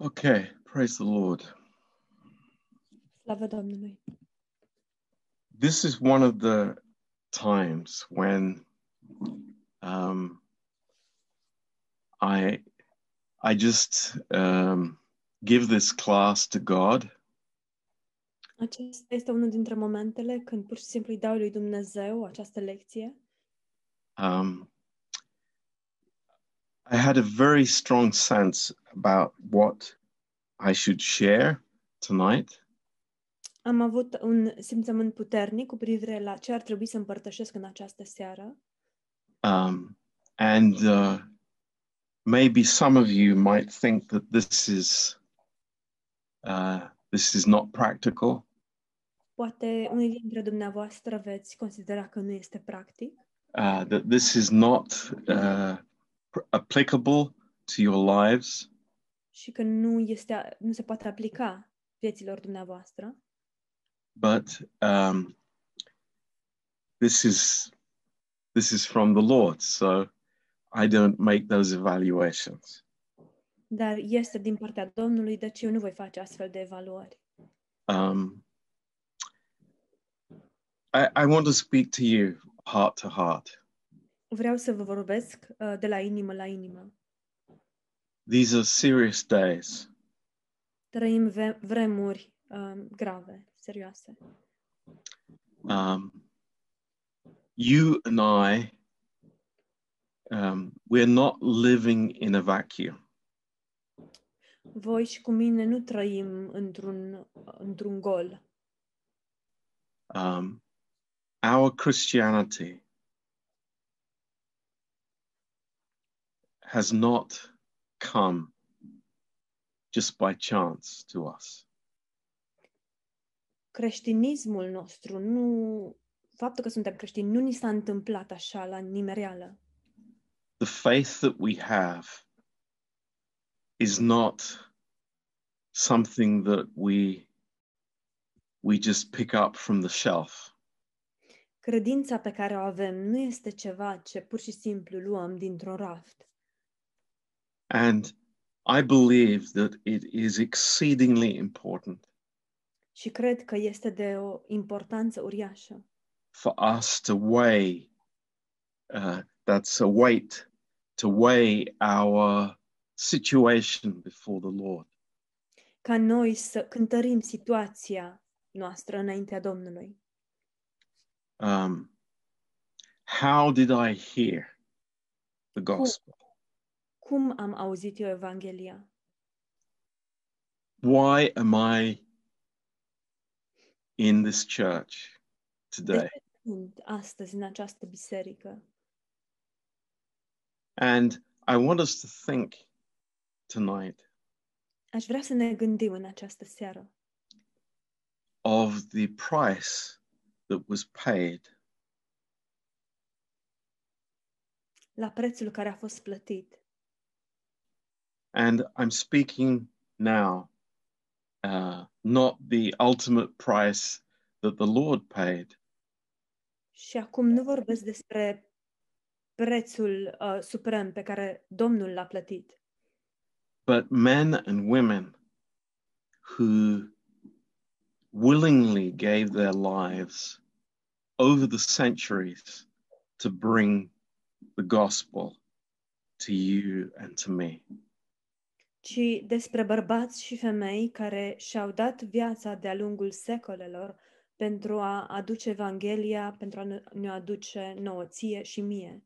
Okay, praise the Lord. This is one of the times when um, I I just um, give this class to God Acesta este unul dintre momentele când pur și simplu îi dau lui Dumnezeu această lecție. um, I had a very strong sense about what I should share tonight. Am avut un simțământ puternic cu privire la ce ar trebui să împărtășesc în această seară? Um, and uh, maybe some of you might think that this is uh, this is not practical, Poate unii dintre dumneavoastră veți considera că nu este practic, uh, that this is not uh, applicable to your lives. și că nu, este, nu se poate aplica vieților dumneavoastră, but um, this is this is from the Lord, so I don't make those evaluations. dar este din partea Domnului, deci eu nu voi face astfel de evaluări. Um, I, I want to speak to you heart to heart. Vreau să vă vorbesc uh, de la inimă la inimă. These are serious days, Trăim ve- vremuri um, grave, serioase. um, you and I. Um, we're not living in a vacuum. Voi și cu mine nu trăim într-un, într-un gol. Um, our Christianity has not come just by chance to us. Creștinismul nostru, nu, faptul că suntem creștini, nu ni s-a întâmplat așa la nimereală. The faith that we have is not something that we we just pick up from the shelf. Credința pe care o avem nu este ceva ce pur și simplu luăm dintr-un raft. And I believe that it is exceedingly important Și cred că este de o importanță uriașă for us to weigh uh, that's a weight to weigh our situation before the Lord. ca noi să cântărim situația noastră înaintea Domnului. Um, how did I hear the gospel? Cum am auzit eu Evanghelia? Why am I in this church De today? ce sunt astăzi în această biserică? And I want us to think tonight Aș vrea să ne gândim în această seară of the price that was paid la prețul care a fost plătit. And I'm speaking now, uh, not the ultimate price that the Lord paid, Și acum nu vorbesc despre prețul uh, suprem pe care Domnul l-a plătit, but men and women who willingly gave their lives over the centuries to bring the gospel to you and to me. Ci despre bărbați și femei care și-au dat viața de-a lungul secolelor pentru a aduce Evanghelia, pentru a ne- ne aduce nouă ție și mie.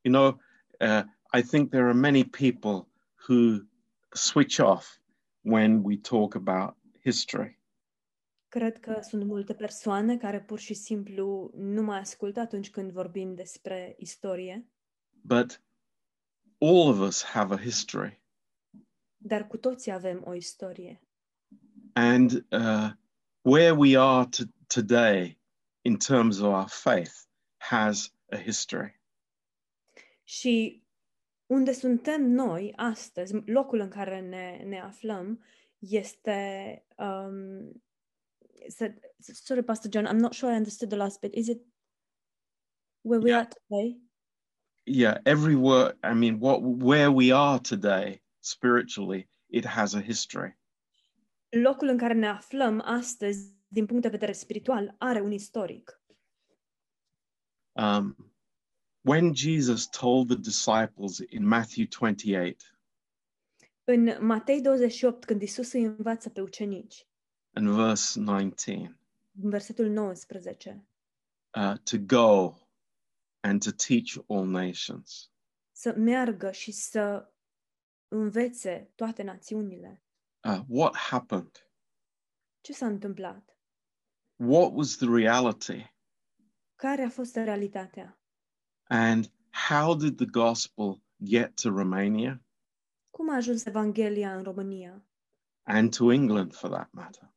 You know, uh, I think there are many people who switch off when we talk about history. Cred că sunt multe persoane care pur și simplu nu mai ascultă atunci când vorbim despre istorie, But all of us have a history. Dar cu toții avem o istorie. And uh, where we are to- today in terms of our faith has a history. Și unde suntem noi astăzi, locul în care ne, ne aflăm, este. Um, said, sorry, Pastor John, I'm not sure I understood the last bit. Is it where we Yeah. are today? Yeah, every word, I mean, what where we are today spiritually it has a history. Locul în care ne aflăm astăzi, din punct de vedere spiritual, are un istoric. Um, when Jesus told the disciples in Matthew 28 În Matei 28, când Isus îi învață pe ucenici, and verse 19, în versetul 19, uh, to go and to teach all nations. să meargă și să învețe toate națiunile. Uh, what happened? Ce s-a întâmplat? What was the reality? Care a fost realitatea? And how did the gospel get to Romania Cum a ajuns Evanghelia în România? and to England for that matter?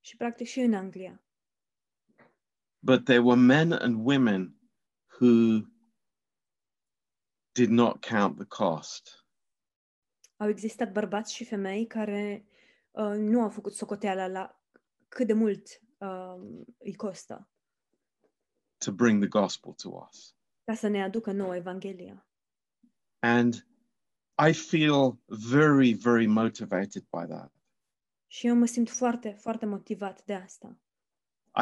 Și practic și în Anglia. But there were men and women who did not count the cost. Au existat bărbați și femei care uh, nu au făcut socoteala la cât de mult uh, îi costă to bring the gospel to us. ca să ne aducă nouă Evanghelia. And I feel very, very motivated by that. Și eu mă simt foarte, foarte motivat de asta.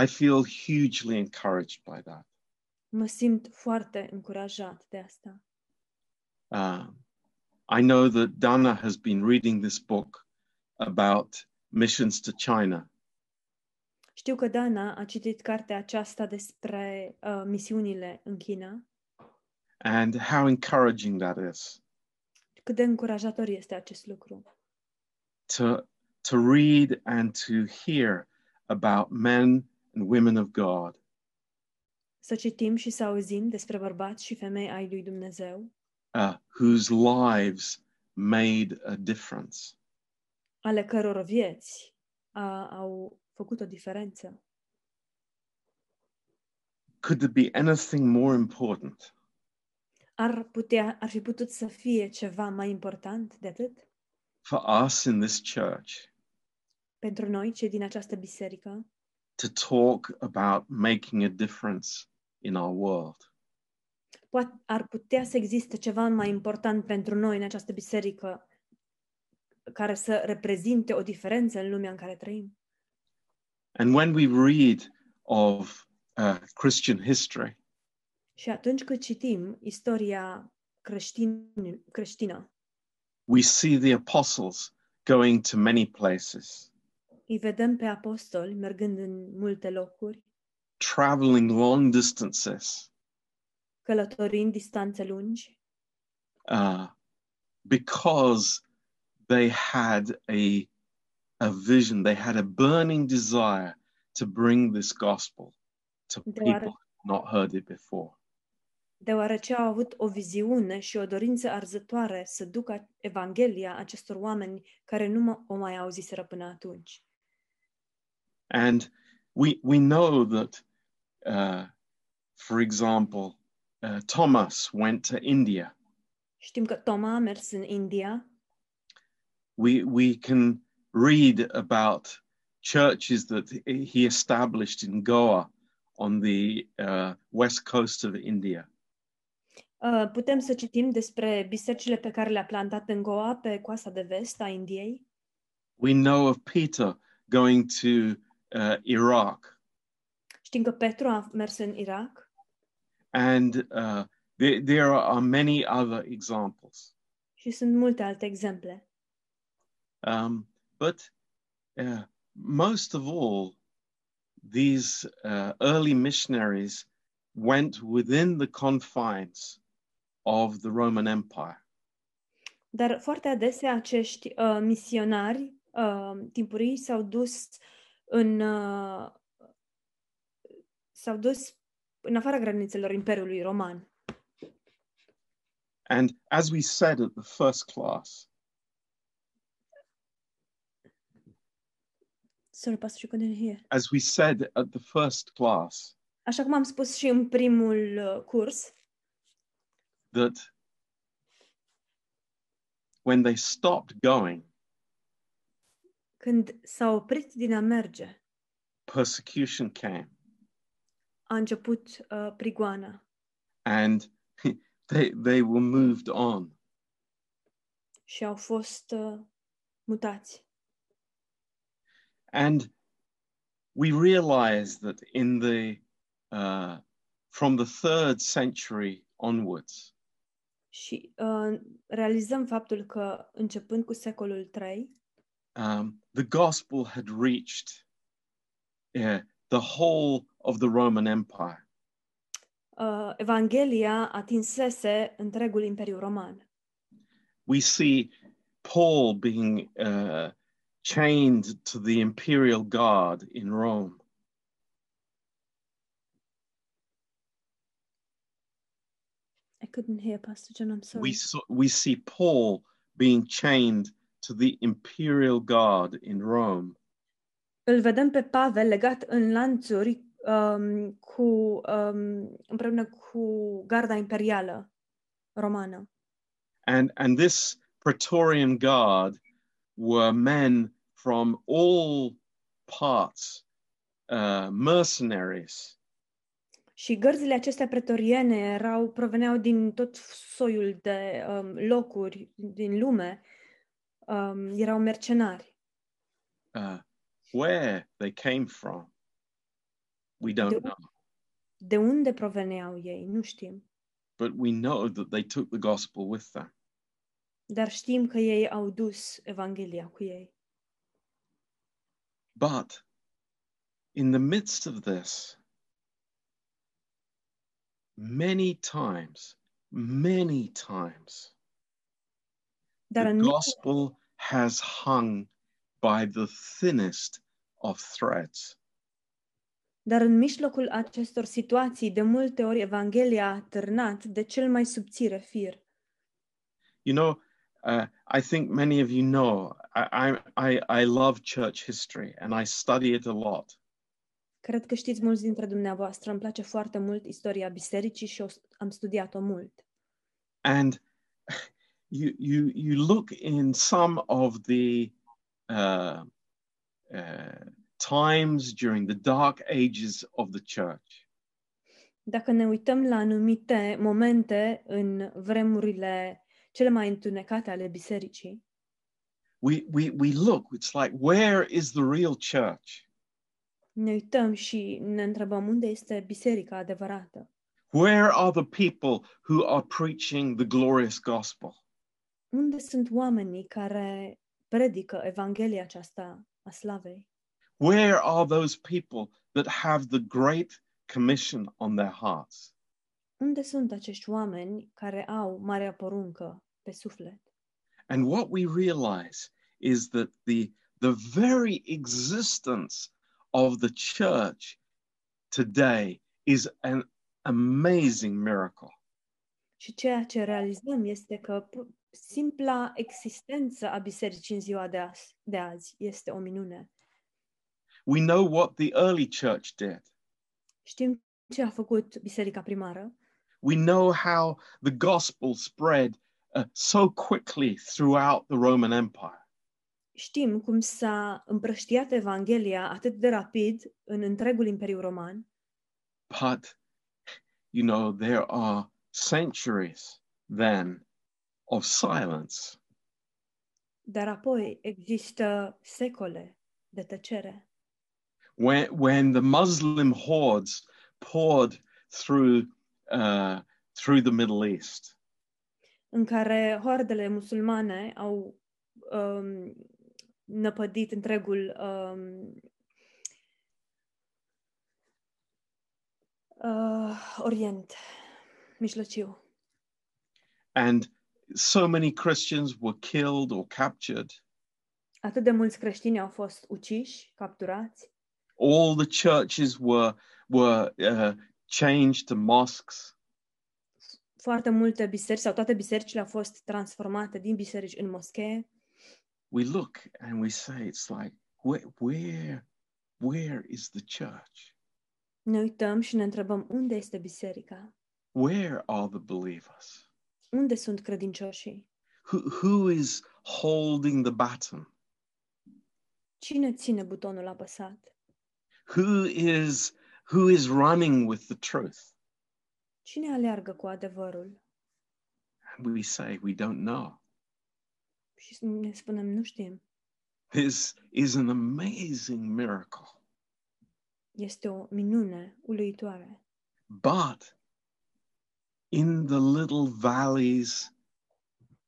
I feel hugely encouraged by that. Mă simt foarte încurajat de asta. Uh, I know that Dana has been reading this book about missions to China. Știu că Dana a citit cartea aceasta despre uh, misiunile în China. and how encouraging that is Cât de încurajator este acest lucru. to, to read and to hear about men and women of God Să citim și să auzim despre bărbați și femei ai lui Dumnezeu, uh, whose lives made a difference. ale căror vieți a, au făcut o diferență. Could there be anything more important Ar, putea, ar fi putut să fie ceva mai important de atât for us in this church pentru noi, cei din această biserică, to talk about making a difference in our world? Poate, ar putea să existe ceva mai important pentru noi în această biserică care să reprezinte o diferență în lumea în care trăim. And when we read of uh, Christian history, Și atunci când citim istoria creștin, creștină, we see the apostles going to many places, îi vedem pe apostoli mergând în multe locuri, traveling long distances călătorind distanțe lungi, uh, because they had a, a vision, they had a burning desire to bring this gospel to They people are- who had not heard it before. deoarece au avut o viziune și o dorință arzătoare să ducă Evanghelia acestor oameni care nu mă- o mai auziseră până atunci. And we, we know that, uh, for example, uh, Thomas went to India. Știm că Toma a mers în India, We, we can read about churches that he established in Goa on the uh, west coast of India. Uh, putem să citim despre bisericile pe care le-a plantat în Goa, pe coasta de vest a Indiei. We know of Peter going to uh, Iraq, Știm că Petru a mers în Irak and uh, there, there are many other examples. și sunt multe alte exemple. Um, but uh, most of all, these uh, early missionaries went within the confines of the Roman Empire. Dar foarte adesea acești uh, misionari uh, timpurii s-au dus în uh, s-au dus în afara granițelor Imperiului Roman. And as we said at the first class, Sorry, Pastor, you couldn't hear. as we said at the first class, Așa cum am spus și în primul uh, curs, that when they stopped going, când s-au oprit din a merge, persecution came, a început uh, prigoana and they they were moved on. și au fost uh, mutați. And we realize that in the uh, from the third century onwards, Și uh, realizăm faptul că începând cu secolul 3, um, the gospel had reached uh, the whole of the Roman Empire. uh, Evanghelia atinsese întregul Imperiu Roman. We see Paul being uh, chained to the imperial guard in Rome. I couldn't hear Pastor John, I'm sorry. We saw, we see Paul being chained to the imperial guard in Rome. Îl vedem pe Pavel legat în lanțuri um, cu, um, împreună cu garda imperială romană. And and this Praetorian guard were men from all parts, uh, mercenaries, Și gărzile acestea pretoriene erau, proveneau din tot soiul de um, locuri din lume, um, erau mercenari. uh, where they came from, we don't De- know. De unde proveneau ei? Nu știm. But we know that they took the gospel with them. Dar știm că ei au dus Evanghelia cu ei. But in the midst of this, many times, many times, Dar the gospel has hung by the thinnest of threads. Dar în mijlocul acestor situații, de multe ori Evanghelia a târnat de cel mai subțire fir. You know, uh, I think many of you know I, I, I, I love church history and I study it a lot. Cred că știți mulți dintre dumneavoastră, îmi place foarte mult istoria bisericii și o, am studiat-o mult. and you you you look in some of the uh, uh, times during the dark ages of the church Dacă ne uităm la anumite momente în vremurile cele mai întunecate ale bisericii, we we we look it's like where is the real church ne uităm și ne întrebăm unde este biserica adevărată? where are the people who are preaching the glorious gospel Unde sunt oamenii care predică Evanghelia aceasta a slavei? Where are those people that have the great commission on their hearts Unde sunt acești oameni care au marea poruncă pe suflet? And what we realize is that the, the very existence of the church today is an amazing miracle. Și ceea ce realizăm este că simpla existență a bisericii în ziua de azi, de azi este o minune. We know what the early church did. Știm ce a făcut biserica primară, We know how the gospel spread uh, so quickly throughout the Roman Empire. știm cum s-a împrăștiat Evanghelia atât de rapid în întregul Imperiu Roman, But, you know, there are centuries then of silence. dar apoi există secole de tăcere. When when the Muslim hordes poured through uh, through the Middle East, în care hordele musulmane au um, năpădit întregul um, uh, Orient Mijlociu. and so many Christians were killed or captured. Atât de mulți creștini au fost uciși, capturați, All the churches were were uh, changed to mosques. foarte multe biserici sau toate bisericile au fost transformate din biserici în moschee. We look and we say, it's like where where where is the church? Ne uităm și ne întrebăm unde este biserica? Where are the believers? Unde sunt credincioșii? Who who is holding the baton? Cine ține butonul apăsat? Who is who is running with the truth? Cine aleargă cu adevărul? And we say we don't know. Și ne spunem, nu știm. This is an amazing miracle. Este o minune uluitoare. But in the little valleys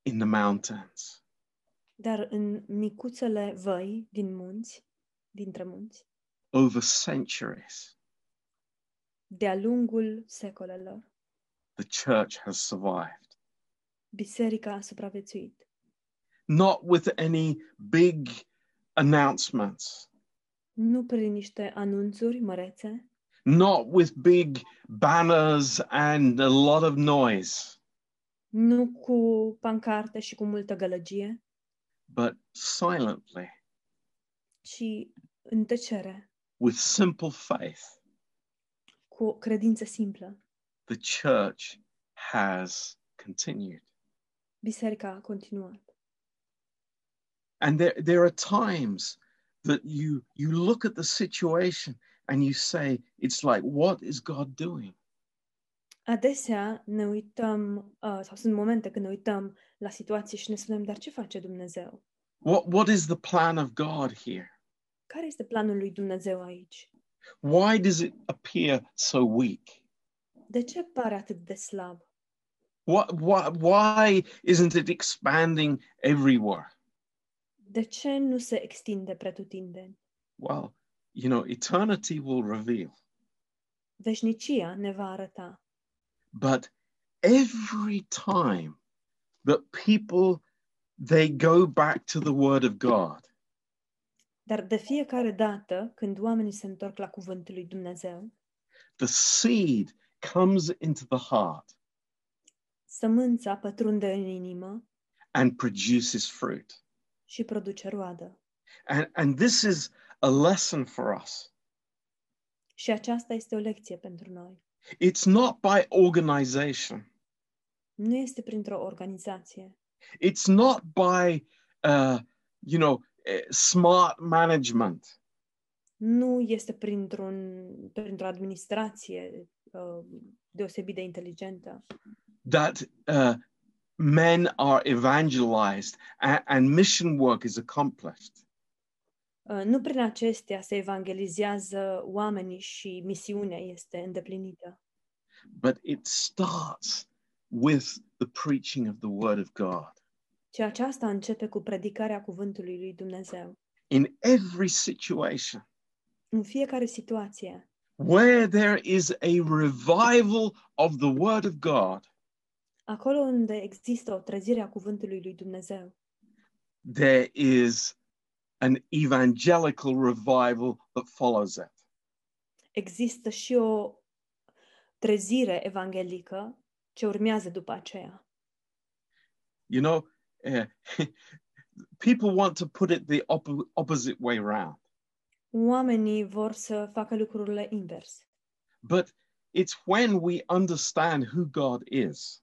in the mountains, Dar în micuțele văi din munți, dintre munți, over centuries, de-a lungul secolelor, the church has survived. biserica a supraviețuit. Not with any big announcements, Nu prin niște anunțuri mărețe, not with big banners and a lot of noise, nu cu pancarte și cu multă gălăgie, but silently, ci în tăcere, with simple faith, cu o credință simplă. the church has continued. Biserica a continuat. And there, there are times that you you look at the situation and you say, it's like, what is God doing? Adesea ne uităm, uh, sau sunt momente când ne uităm la situație și ne spunem, dar ce face Dumnezeu? What what is the plan of God here? Care este planul lui Dumnezeu aici? Why does it appear so weak? De ce pare atât de slab? What, why, why isn't it expanding everywhere? De ce nu se extinde pretutindeni? Well, you know, eternity will reveal. Veșnicia ne va arăta. But every time that people they go back to the word of God, Dar de fiecare dată când oamenii se întorc la cuvântul lui Dumnezeu, the seed comes into the heart sămânța pătrunde în inimă and produces fruit. și produce roadă. And, and this is a lesson for us. Și aceasta este o lecție pentru noi. It's not by organization. Nu este printr-o organizație. It's not by, uh, you know, eh, smart management. Nu este printr-un, printr-o administrație uh, deosebit de inteligentă. that uh, men are evangelized and, and mission work is accomplished. Uh, nu prin acestea se evangelizează oamenii și misiunea este îndeplinită, But it starts with the preaching of the word of God. Ci aceasta începe cu predicarea cuvântului lui Dumnezeu. In every situation În fiecare situație, where there is a revival of the word of God, acolo unde există o trezire a cuvântului lui Dumnezeu, there is an evangelical revival that follows it. există și o trezire evanghelică ce urmează după aceea. You know, people want to put it the oppo- opposite way round. Oamenii vor să facă lucrurile invers. But it's when we understand who God is.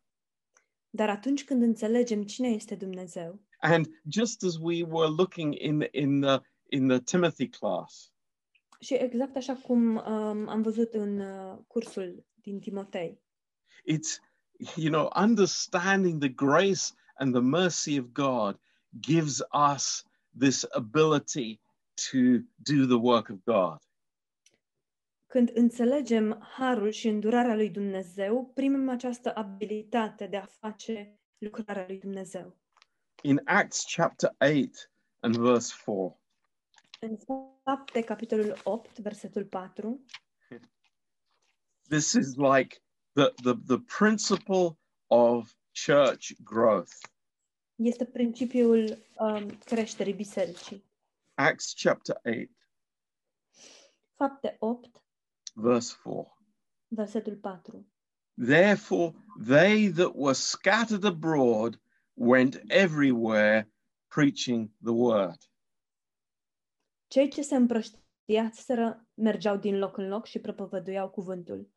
Dar atunci când înțelegem cine este Dumnezeu, And just as we were looking in in the in the Timothy class, și exact așa cum um, am văzut în uh, cursul din Timotei, it's you know understanding the grace and the mercy of God gives us this ability to do the work of God. când înțelegem harul și îndurarea lui Dumnezeu, primim această abilitate de a face lucrarea lui Dumnezeu. In Acts chapter 8 and verse 4, În fapte, capitolul 8, versetul 4, this is like the, the, the principle of church growth. este principiul um, creșterii bisericii. Acts chapter 8, Fapte 8, verse 4. versetul 4. Therefore, they that were scattered abroad went everywhere preaching the word. Cei ce se împrăștiaseră mergeau din loc în loc și propovăduiau cuvântul.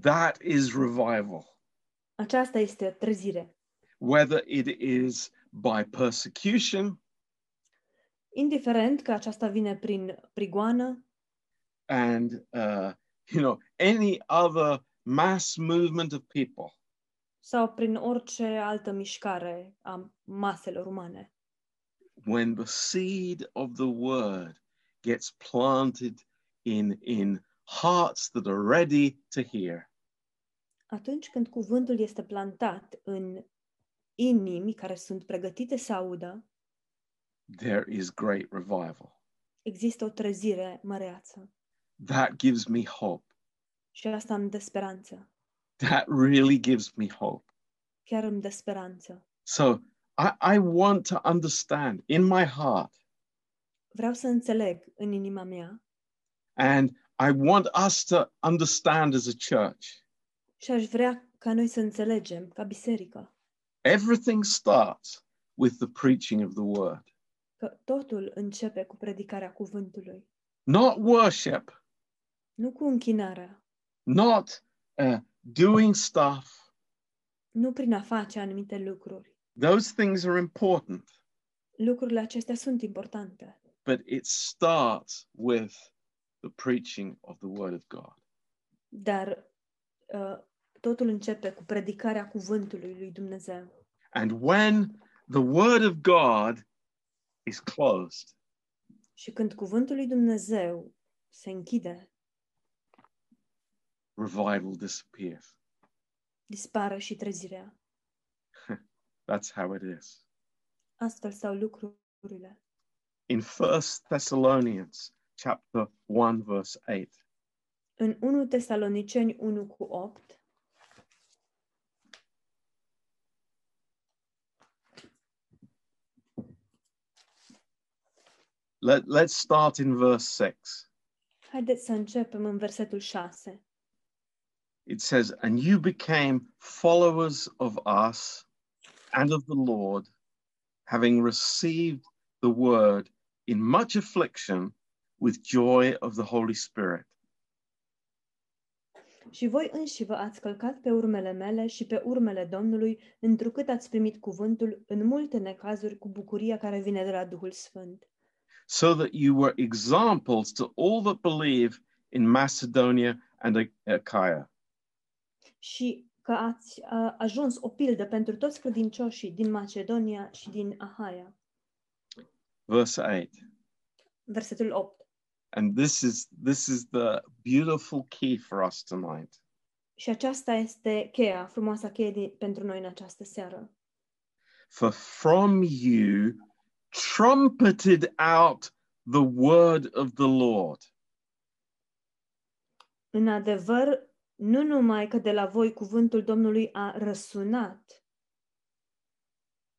That is revival. Aceasta este trezire. Whether it is by persecution Indiferent că aceasta vine prin prigoană and, uh, you know, any other mass movement of people, sau prin orice altă mișcare a maselor umane. when the seed of the word gets planted in, in hearts that are ready to hear, Atunci când cuvântul este plantat în inimi care sunt pregătite să audă, there is great revival. există o trezire măreață. That gives me hope. Și asta îmi dă speranță. That really gives me hope. Chiar îmi dă speranță. So I, I want to understand in my heart, Vreau să înțeleg în inima mea and I want us to understand as a church. Și aș vrea ca noi să înțelegem, ca biserică, Everything starts with the preaching of the word, că totul începe cu predicarea cuvântului. not worship, Nu cu închinarea, not uh, doing stuff. nu prin a face anumite lucruri. Those things are important, Lucrurile acestea sunt importante, but it starts with the preaching of the word of God. dar uh, totul începe cu predicarea cuvântului lui Dumnezeu. And when the word of God is closed, Și când cuvântul lui Dumnezeu se închide, revival disappears. dispare și trezirea. That's how it is. Astfel stau lucrurile. In 1 Thessalonians chapter 1 verse 8, În 1 Tesaloniceni 1 cu 8, let, let's start in verse 6. haideți să începem în versetul 6. It says, And you became followers of us and of the Lord, having received the word in much affliction with joy of the Holy Spirit. Și voi înși vă ați călcat pe urmele mele și pe urmele Domnului, întrucât ați primit cuvântul în multe necazuri cu bucuria care vine de la Duhul Sfânt. so that you were examples to all that believe in Macedonia and Achaia. Și că ați uh, ajuns o pildă pentru toți credincioșii din Macedonia și din Ahaia. Verse 8. Versetul 8. And this is this is the beautiful key for us tonight. Și aceasta este cheia, frumoasa cheie din, pentru noi în această seară. For from you trumpeted out the word of the Lord, În adevăr, nu numai că de la voi cuvântul Domnului a răsunat,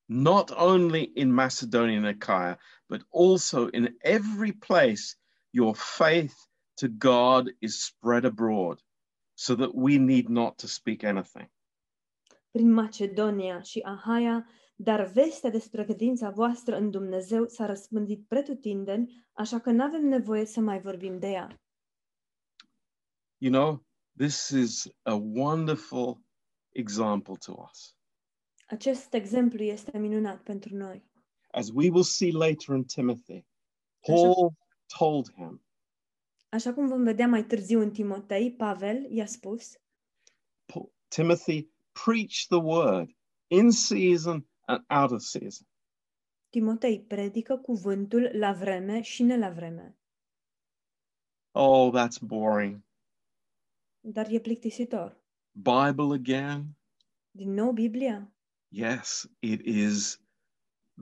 not only in Macedonia and Achaia, but also in every place your faith to God is spread abroad, so that we need not to speak anything. prin Macedonia și Ahaia, dar vestea despre credința voastră în Dumnezeu s-a răspândit pretutindeni, așa că nu avem nevoie să mai vorbim de ea. You know, this is a wonderful example to us. Acest exemplu este minunat pentru noi. As we will see later in Timothy, Paul told him, Așa cum vom vedea mai târziu în Timotei, Pavel i-a spus, Timothy, preach the word in season and out of season. Timotei predică cuvântul la vreme și ne la vreme. Oh, that's boring. Dar e plictisitor. Bible again? Din nou Biblia? Yes, it is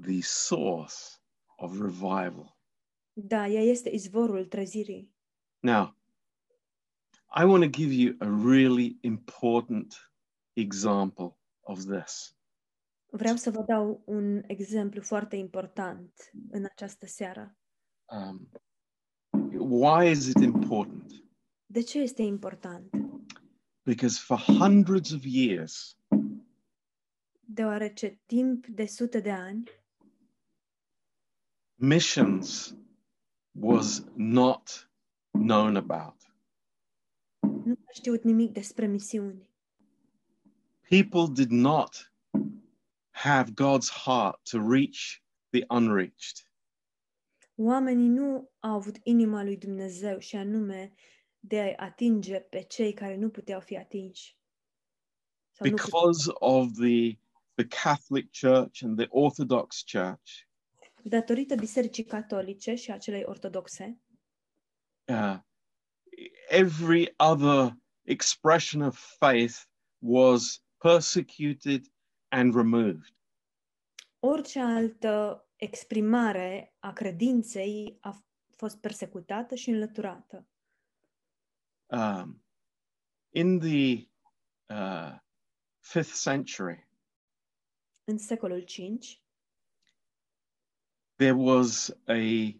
the source of revival. Da, ea este izvorul trezirii. Now, I want to give you a really important example of this. Vreau să vă dau un exemplu foarte important în această seară. Um, why is it important? De ce este important? Because for hundreds of years, Deoarece timp de sute de ani, missions was not known about. nu a știut nimic despre misiuni. People did not have God's heart to reach the unreached. Oamenii nu au avut inima lui Dumnezeu și anume de a atinge pe cei care nu puteau fi atinși. Sau nu puteau, because of the the Catholic Church and the Orthodox Church, datorită Bisericii Catolice și a celei ortodoxe, uh, every other expression of faith was persecuted and removed. orice altă exprimare a credinței a fost persecutată și înlăturată. Um, in the uh, fifth century, În secolul V, there was a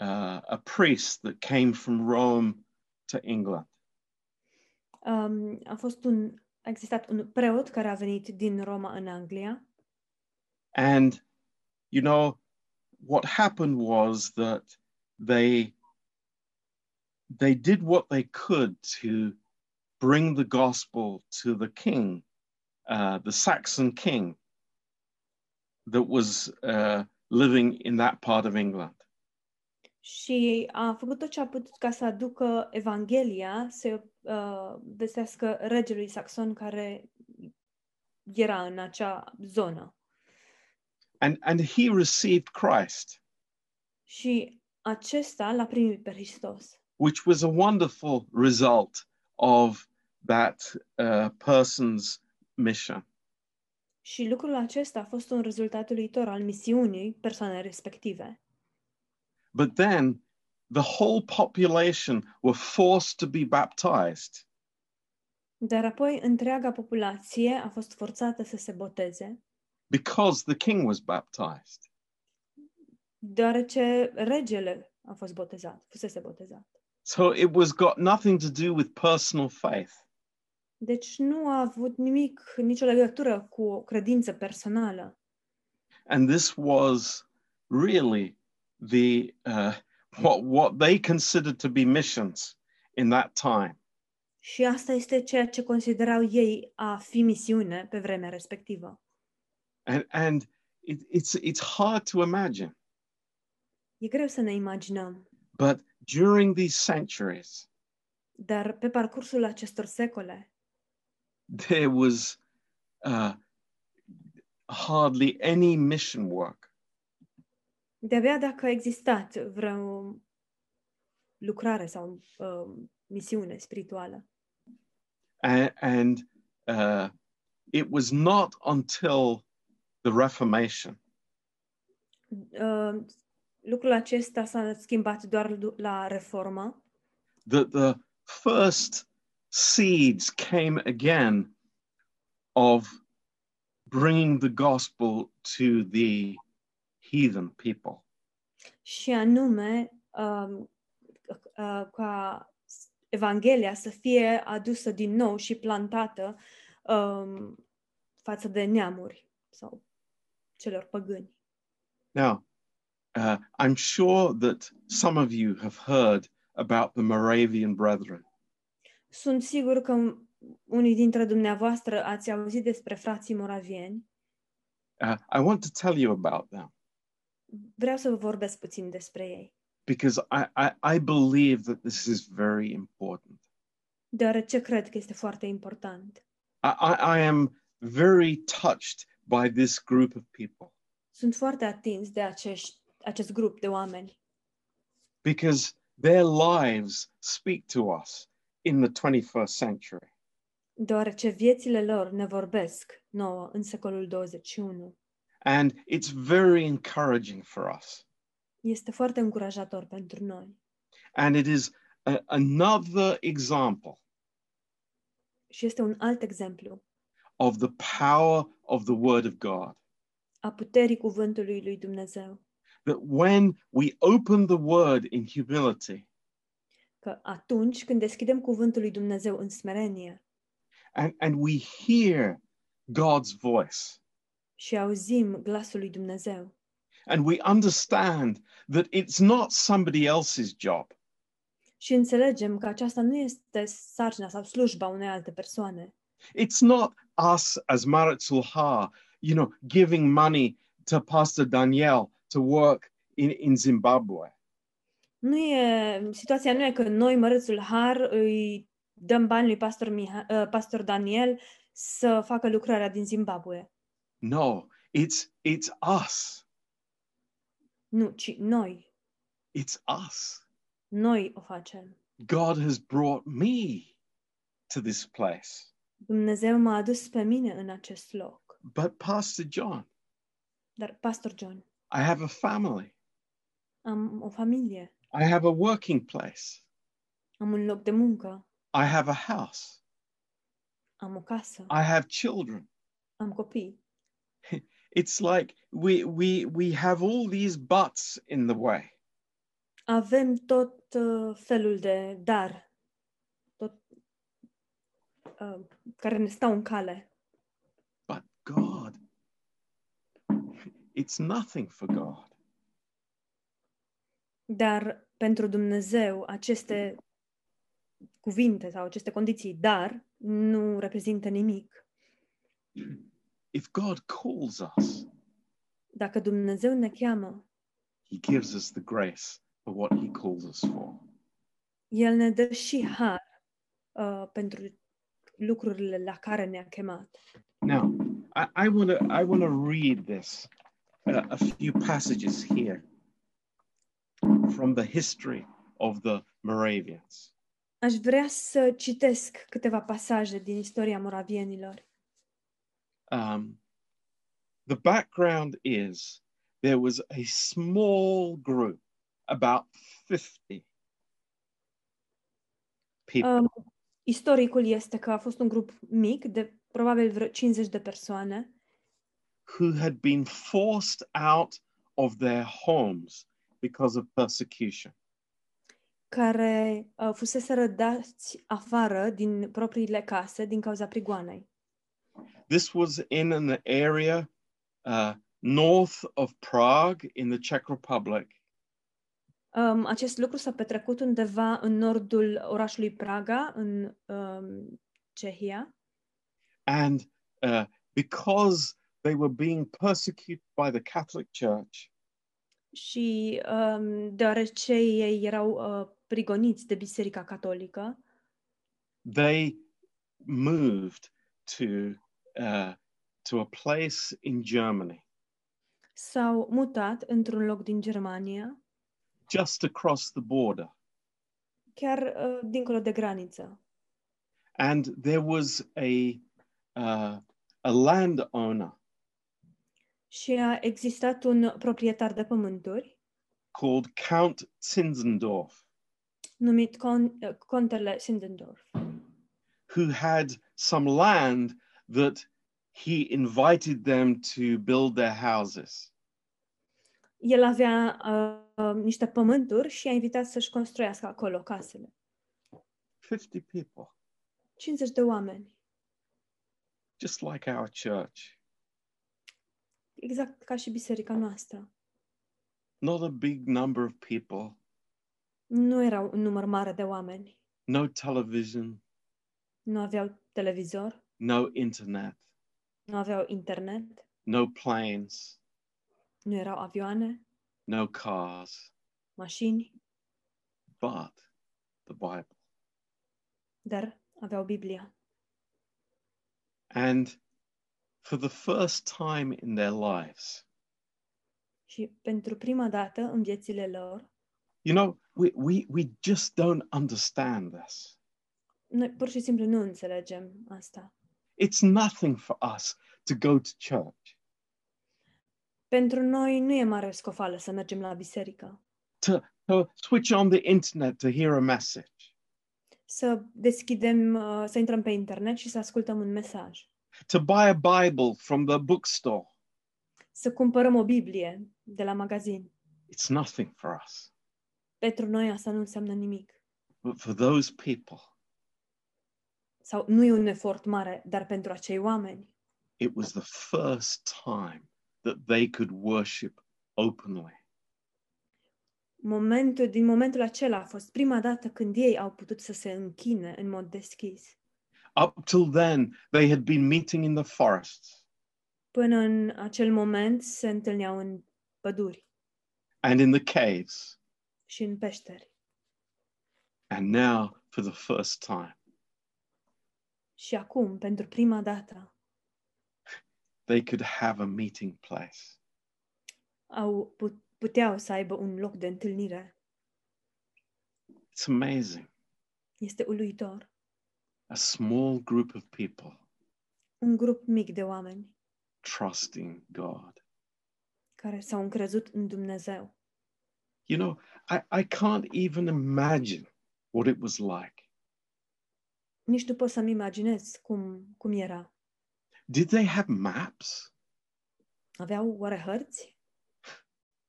uh, a priest that came from Rome to England, um, a fost un a existat un preot care a venit din Roma în Anglia. And you know what happened was that they they did what they could to bring the gospel to the king, uh, the Saxon king that was uh, living in that part of England. și a făcut tot ce a putut ca să aducă Evanghelia să uh, vestească regelui saxon care era în acea zonă. And, and he received Christ, Și acesta l-a primit pe Hristos. which was a wonderful result of that uh, person's mission. Și lucrul acesta a fost un rezultat uluitor al misiunii persoanei respective. But then the whole population were forced to be baptized. Dar apoi întreaga populație a fost forțată să se boteze, because the king was baptized. deoarece regele a fost botezat, fusese botezat. So it was got nothing to do with personal faith. Deci nu a avut nimic, nicio legătură cu o credință personală. And this was really the uh, what what they considered to be missions in that time. Și asta este ceea ce considerau ei a fi misiune pe vremea respectivă. And and it, it's it's hard to imagine. E greu să ne imaginăm, But during these centuries, dar pe parcursul acestor secole there was uh, hardly any mission work. de-abia dacă a existat vreo lucrare sau uh, misiune spirituală. and, and uh, it was not until the Reformation Uh, lucrul acesta s-a schimbat doar du- la reformă, that the first seeds came again of bringing the gospel to the heathen people. și anume um, uh, ca Evanghelia să fie adusă din nou și plantată um, față de neamuri sau celor păgâni. Now, uh, I'm sure that some of you have heard about the Moravian Brethren. Sunt sigur că unii dintre dumneavoastră ați auzit despre frații moravieni. Uh, I want to tell you about them Vreau să vă vorbesc puțin despre ei, because I, I, I believe that this is very important. deoarece cred că este foarte important. I, I, I am very touched by this group of people Sunt foarte atins de acești, acest grup de oameni, because their lives speak to us in the 21st century. deoarece viețile lor ne vorbesc nouă în secolul 21. And it's very encouraging for us. Este foarte încurajator pentru noi And it is a, another example și este un alt exemplu of the power of the Word of God. a puterii cuvântului lui Dumnezeu. That when we open the Word in humility Că atunci când deschidem cuvântul lui Dumnezeu în smerenie and, and we hear God's voice. și auzim glasul lui Dumnezeu. And we understand that it's not somebody else's job, și înțelegem că aceasta nu este sarcina sau slujba unei alte persoane, it's not us as Maritzul Ha, you know, giving money to Pastor Daniel to work in, in Zimbabwe. Nu e, situația nu e că noi, Mărețul Har, îi dăm bani lui pastor, Miha, uh, pastor Daniel să facă lucrarea din Zimbabwe. No, it's it's us. Nu, ci noi. It's us. Noi o facem. God has brought me to this place. Dumnezeu m-a adus pe mine în acest loc. But Pastor John, Dar, Pastor John, I have a family. am o familie, I have a working place. am un loc de muncă, I have a house. am o casă, I have children. am copii. It's like we we we have all these buts in the way. Avem tot uh, felul de dar, tot uh, care ne stau în cale. But God, it's nothing for God. Dar pentru Dumnezeu aceste cuvinte sau aceste condiții, dar, nu reprezintă nimic. If God calls us, Dacă Dumnezeu ne cheamă, He gives us the grace for what He calls us for. El ne dă și har uh, pentru lucrurile la care ne-a chemat. Now, I, I want to I want to read this uh, a few passages here from the history of the Moravians. Aș vrea să citesc câteva pasaje din istoria moravienilor. Um, the background is there was a small group, about 50 people, Um, istoricul este că a fost un grup mic, de probabil vreo 50 de persoane, who had been forced out of their homes because of persecution. care uh, fuseseră dați afară din propriile case din cauza prigoanei. This was in an area uh, north of Prague in the Czech Republic. Um, acest lucru s-a petrecut undeva în nordul orașului Praga, în um, Cehia, And uh, because they were being persecuted by the Catholic Church, și um, deoarece ei erau uh, prigoniți de Biserica Catolică, they moved to uh, to a place in Germany, s-au mutat într-un loc din Germania, just across the border. chiar uh, dincolo de graniță. And there was a uh, a landowner Și a existat un proprietar de pământuri called Count Zinzendorf, numit Con- uh, Contele Sindendorf, who had some land that he invited them to build their houses. El avea uh, uh, niște pământuri și a invitat să-și construiască acolo casele. 50 people, 50 de oameni, just like our church. Exact ca și biserica noastră. Not a big number of people, Nu erau un număr mare de oameni. no television, Nu aveau televizor, no internet, nu aveau internet, no planes, nu erau avioane, no cars, mașini, but the Bible. dar aveau Biblia. And for the first time in their lives, Și pentru prima dată în viețile lor, you know, we, we, we just don't understand this. noi pur și simplu nu înțelegem asta. It's nothing for us to go to church, Pentru noi nu e mare scofală să mergem la biserică, to, to switch on the internet to hear a message, să deschidem, uh, să intrăm pe internet și să ascultăm un mesaj, to buy a Bible from the bookstore. să cumpărăm o Biblie de la magazin. It's nothing for us. Pentru noi asta nu înseamnă nimic. But for those people, Sau nu e un efort mare, dar pentru acei oameni it was the first time that they could worship openly. momentul, din momentul acela a fost prima dată când ei au putut să se închine în mod deschis. Up till then, they had been meeting in the forests Până în acel moment se întâlneau în păduri and in the caves. și în peșteri. And now, for the first time, Și acum, pentru prima dată, they could have a meeting place. au, put, puteau să aibă un loc de întâlnire. It's amazing. Este uluitor. A small group of people Un grup mic de oameni trusting God. care s-au încrezut în Dumnezeu. You know, I, I can't even imagine what it was like. Nici nu pot să-mi imaginez cum, cum era. Did they have maps? Aveau oare hărți?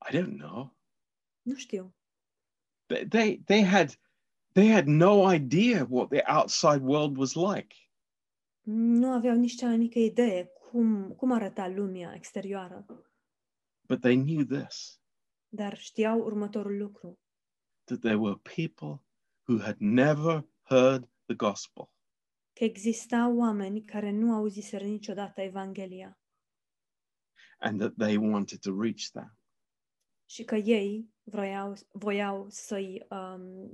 I don't know. Nu știu. They, they, they had they had no idea what the outside world was like. Nu aveau nici cea mai mică idee cum, cum arăta lumea exterioară. But they knew this Dar știau următorul lucru. that there were people who had never heard the gospel. Că existau oameni care nu auziseră niciodată Evanghelia and that they wanted to reach them. și că ei vroiau, voiau să-i, um,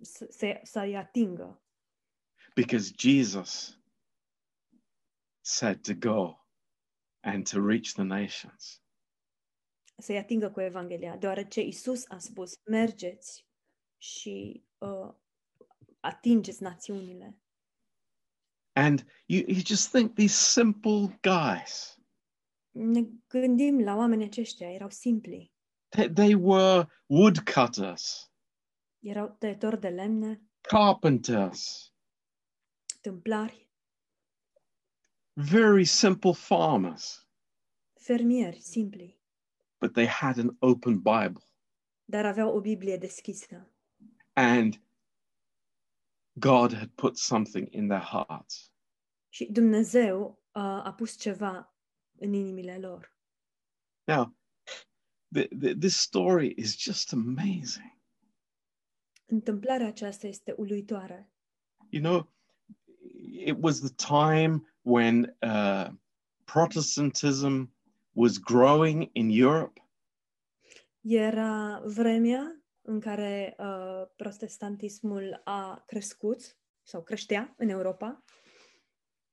să, să, să-i atingă. Because Jesus said to go and to reach the nations. să-i atingă cu Evanghelia, deoarece Isus a spus, mergeți și uh, atingeți națiunile. And you, you just think these simple guys, Ne gândim la oamenii aceștia, erau simpli, they, they were woodcutters, erau tăietori de lemne, carpenters, tâmplari, very simple farmers, fermieri simpli, but they had an open Bible. dar aveau o Biblie deschisă. And God had put something in their hearts. Și Dumnezeu uh, a pus ceva în inimile lor. Now, th- th- this story is just amazing. Întâmplarea aceasta este uluitoare. You know, it was the time when uh, Protestantism was growing in Europe, Era vremea în care uh, protestantismul a crescut sau creștea în Europa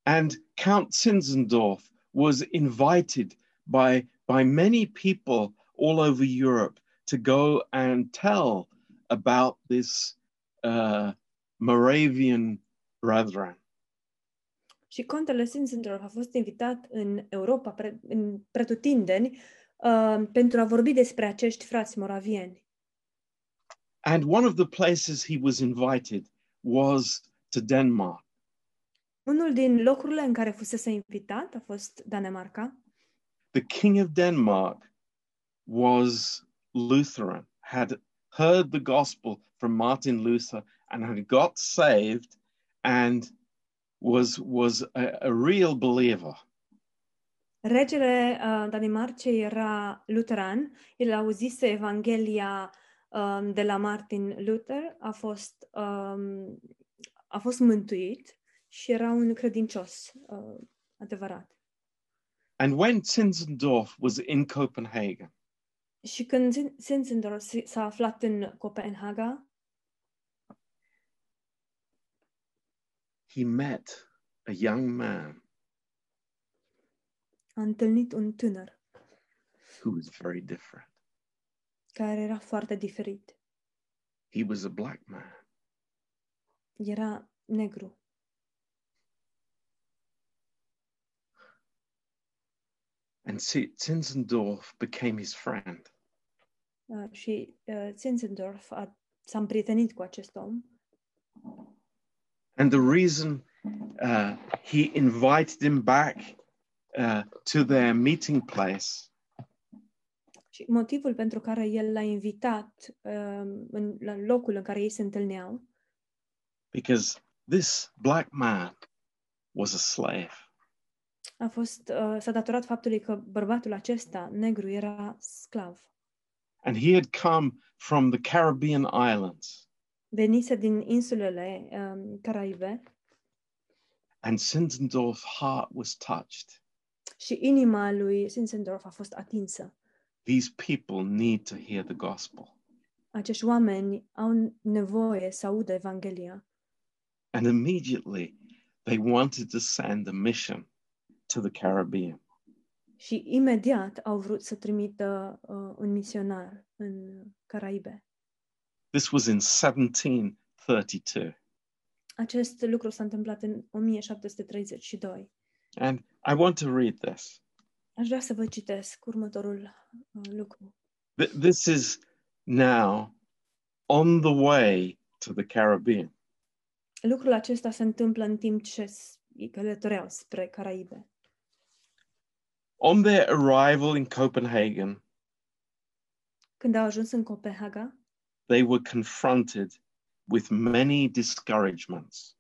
and Count Zinzendorf was invited by, by many people all over Europe to go and tell about this uh, Moravian brethren. și contele Zinzendorf a fost invitat în Europa, pre, în pretutindeni, uh, pentru a vorbi despre acești frați moravieni. And one of the places he was invited was to Denmark. Unul din locurile în care fusese invitat a fost Danemarca. The king of Denmark was Lutheran, had heard the gospel from Martin Luther and had got saved and was, was a, a real believer. Regele uh, Danimarcei era luteran, el auzise Evanghelia um, de la Martin Luther, a fost, um, a fost mântuit și era un credincios uh, adevărat. And when Zinzendorf was in Copenhagen, Și când Zin- Zinzendorf s- s-a aflat în Copenhaga, he met a young man întâlnit un tânăr who was very different. care era foarte diferit. He was a black man. Era negru. And Zinzendorf became his friend. Uh, și uh, Zinzendorf a, s-a împrietenit cu acest om And the reason uh, he invited him back uh, to their meeting place Și motivul pentru care el l-a invitat um, în, la locul în care ei se întâlneau, because this black man was a slave. a fost, uh, s-a datorat faptului că bărbatul acesta, negru, era sclav. And he had come from the Caribbean islands. Venise din insulele um, Caraibe And Zinzendorf's heart was touched. și inima lui Zinzendorf a fost atinsă. These people need to hear the gospel. Acești oameni au nevoie să audă Evanghelia. And immediately they wanted to send a mission to the Caribbean. Și imediat au vrut să trimită uh, un misionar în Caraibe. This was in 1732. Acest lucru s-a întâmplat în 1732. And I want to read this. Aș vrea să vă citesc următorul uh, lucru. Th- This is now on the way to the Caribbean. Lucrul acesta se întâmplă în timp ce s- ei călătoreau spre Caraibe. On their arrival in Copenhagen, Când au ajuns în Copenhaga, they were confronted with many discouragements.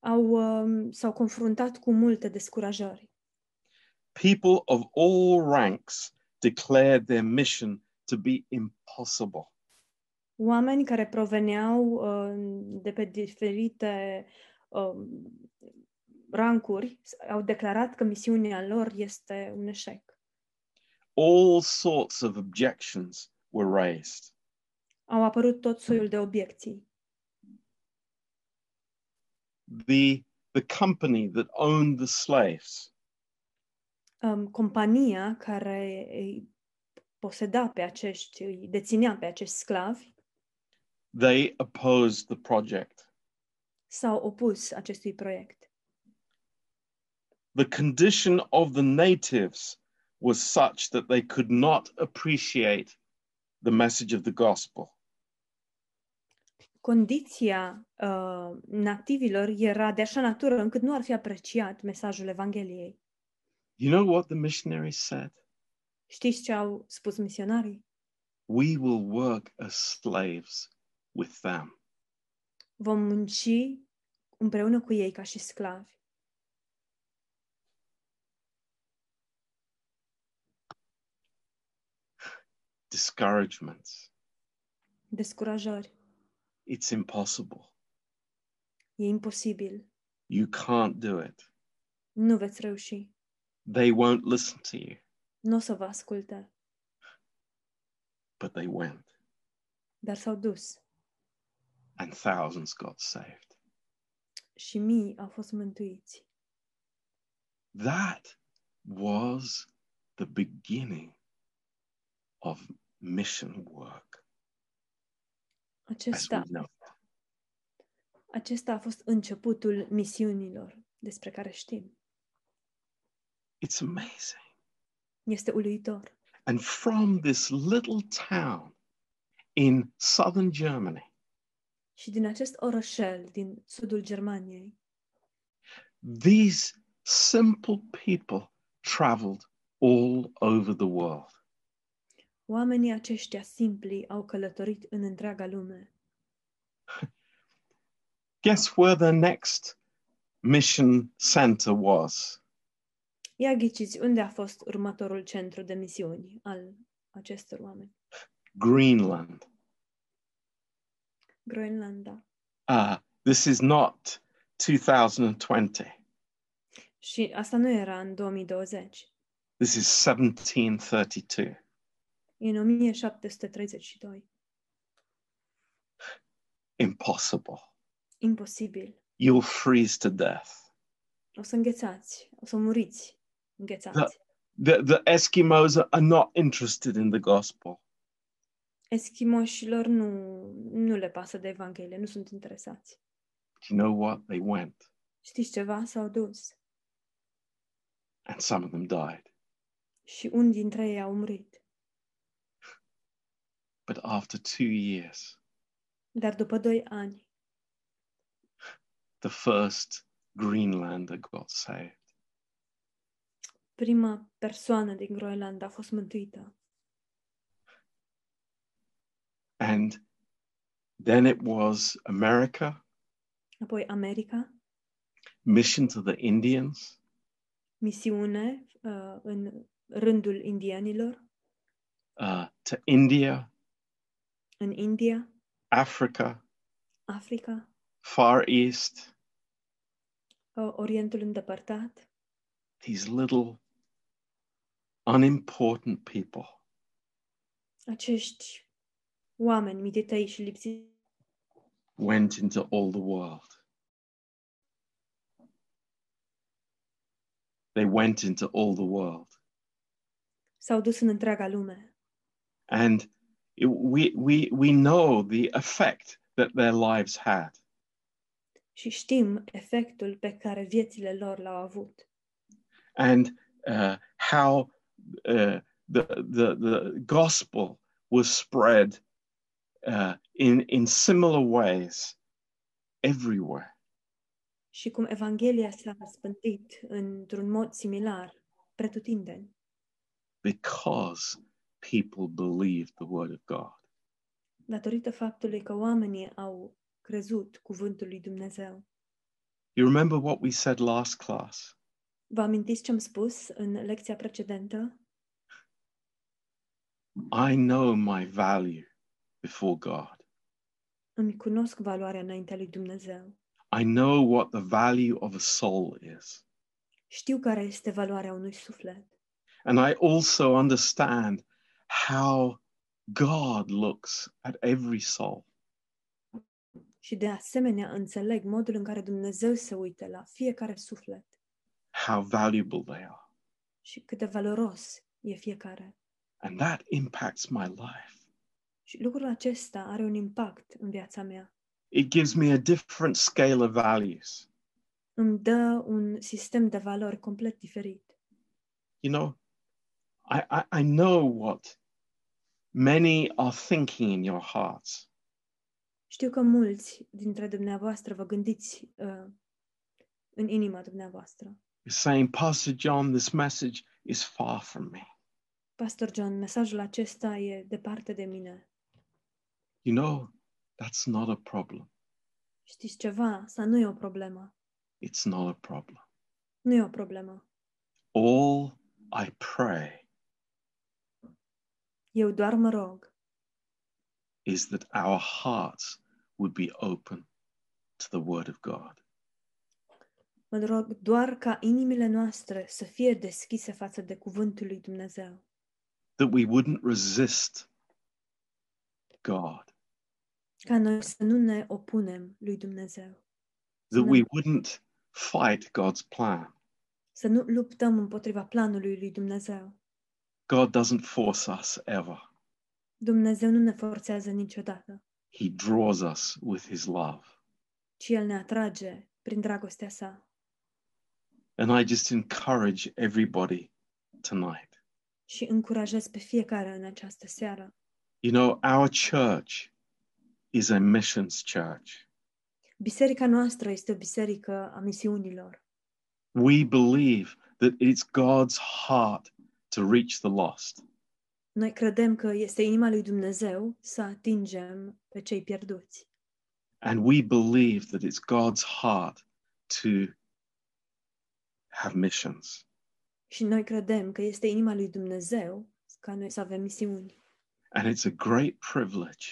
au, um, s-au confruntat cu multe descurajări. People of all ranks declared their mission to be impossible. Oameni care proveneau uh, de pe diferite um, rancuri au declarat că misiunea lor este un eșec. All sorts of objections were raised. Au apărut tot soiul de obiecții. The, the company that owned the slaves Um, compania care îi poseda pe acești, îi deținea pe acești sclavi, they opposed the project. s-au opus acestui proiect. The condition of the natives was such that they could not appreciate the message of the gospel. Condiția uh, nativilor era de așa natură încât nu ar fi apreciat mesajul Evangheliei. You know what the missionaries said? Știți ce au spus misionarii? We will work as slaves with them. Vom munci împreună cu ei ca și sclavi. Discouragements. Descurajări. It's impossible. E imposibil. You can't do it. Nu veți reuși. They won't listen to you. Nu o să vă asculte. But they went, Dar s-au dus and thousands got saved. și mii au fost mântuiți. That was the beginning of mission work as Acesta, we know. acesta a fost începutul misiunilor despre care știm. It's amazing. Este uluitor. And from this little town in southern Germany, Și din acest orășel din sudul Germaniei, these simple people traveled all over the world. Oamenii aceștia simpli au călătorit în întreaga lume. Guess where the next mission center was? Ia ghiciți unde a fost următorul centru de misiuni al acestor oameni. Greenland. Groenlanda. Uh, this is not 2020. Și asta nu era în 2020, This is 1732. E în 1732. Impossible. Imposibil. You'll freeze to death. O să înghețați, o să muriți înghețați. The, the Eskimos are not interested in the gospel. Eschimoșilor nu, nu le pasă de Evanghelie, nu sunt interesați. Do you know what? They went, Știți ceva? S-au dus. and some of them died. Și unii dintre ei au murit. But after two years, Dar după doi ani, the first Greenlander got saved. prima persoană din Groenlanda a fost mântuită. And then it was America, Apoi America, mission to the Indians, misiune uh, în rândul indianilor, uh, to India, în India, Africa, Africa, Far East, Orientul îndepărtat, these little unimportant people. Acești oameni mititei și lipsiți went into all the world. They went into all the world. S-au dus în întreaga lume. And we, we, we know the effect that their lives had. Și știm efectul pe care viețile lor l-au avut. and uh, how uh, the, the, the gospel was spread uh, in, in similar ways everywhere. Și cum Evanghelia s-a într-un mod similar, pretutindeni, because people believed the word of God. datorită faptului că oamenii au crezut cuvântul lui Dumnezeu. You remember what we said last class? Vă amintiți ce am spus în lecția precedentă? I know my value before God. Îmi cunosc valoarea înaintea lui Dumnezeu. I know what the value of a soul is. Știu care este valoarea unui suflet. And I also understand how God looks at every soul. Și de asemenea înțeleg modul în care Dumnezeu se uită la fiecare suflet how valuable they are. și cât de valoros e fiecare. And that impacts my life. Și lucrul acesta are un impact în viața mea. It gives me a different scale of values. Îmi dă un sistem de valori complet diferit. You know, I, I, I know what many are thinking in your hearts. Știu că mulți dintre dumneavoastră vă gândiți uh, în inima dumneavoastră. You're saying, Pastor John, this message is far from me. Pastor John, mesajul acesta e departe de mine. You know, that's not a problem. Știți ceva? Asta nu e o problemă. It's not a problem. Nu e o problemă. All I pray Eu doar mă rog is that our hearts would be open to the Word of God. Mă rog doar ca inimile noastre să fie deschise față de cuvântul lui Dumnezeu. That we wouldn't resist God. Ca noi să nu ne opunem lui Dumnezeu. Să, that ne, we wouldn't fight God's plan. să nu luptăm împotriva planului lui Dumnezeu. God doesn't force us ever. Dumnezeu nu ne forțează niciodată, He draws us with his love. ci El ne atrage prin dragostea sa. And I just encourage everybody tonight. Și încurajez pe fiecare în această seară. You know, our church is a missions church. Biserica noastră este o biserică a misiunilor. We believe that it's God's heart to reach the lost. Noi credem că este inima lui Dumnezeu să atingem pe cei pierduți. And we believe that it's God's heart to have missions. Și noi credem că este inima lui Dumnezeu ca noi să avem misiuni. And it's a great privilege.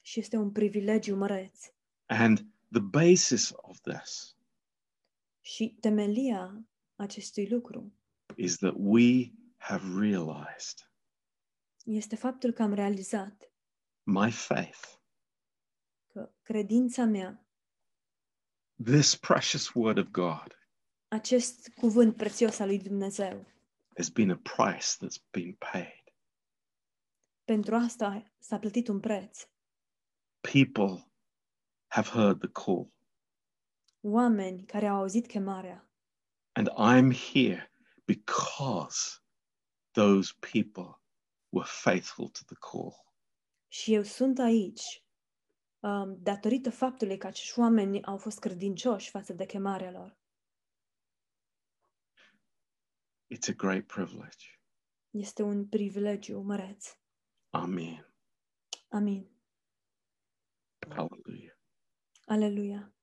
Și este un privilegiu măreț. And the basis of this Și temelia acestui lucru is that we have realized este faptul că am realizat my faith, că credința mea, this precious word of God, acest cuvânt prețios al lui Dumnezeu, has been a price that's been paid. pentru asta s-a plătit un preț. People have heard the call, Oameni care au auzit chemarea and I'm here because those people were faithful to the call. și eu sunt aici um, datorită faptului că acești oameni au fost credincioși față de chemarea lor. It's a great privilege. Este un privilegiu măreț. Amen. Amin. Hallelujah. Aleluia.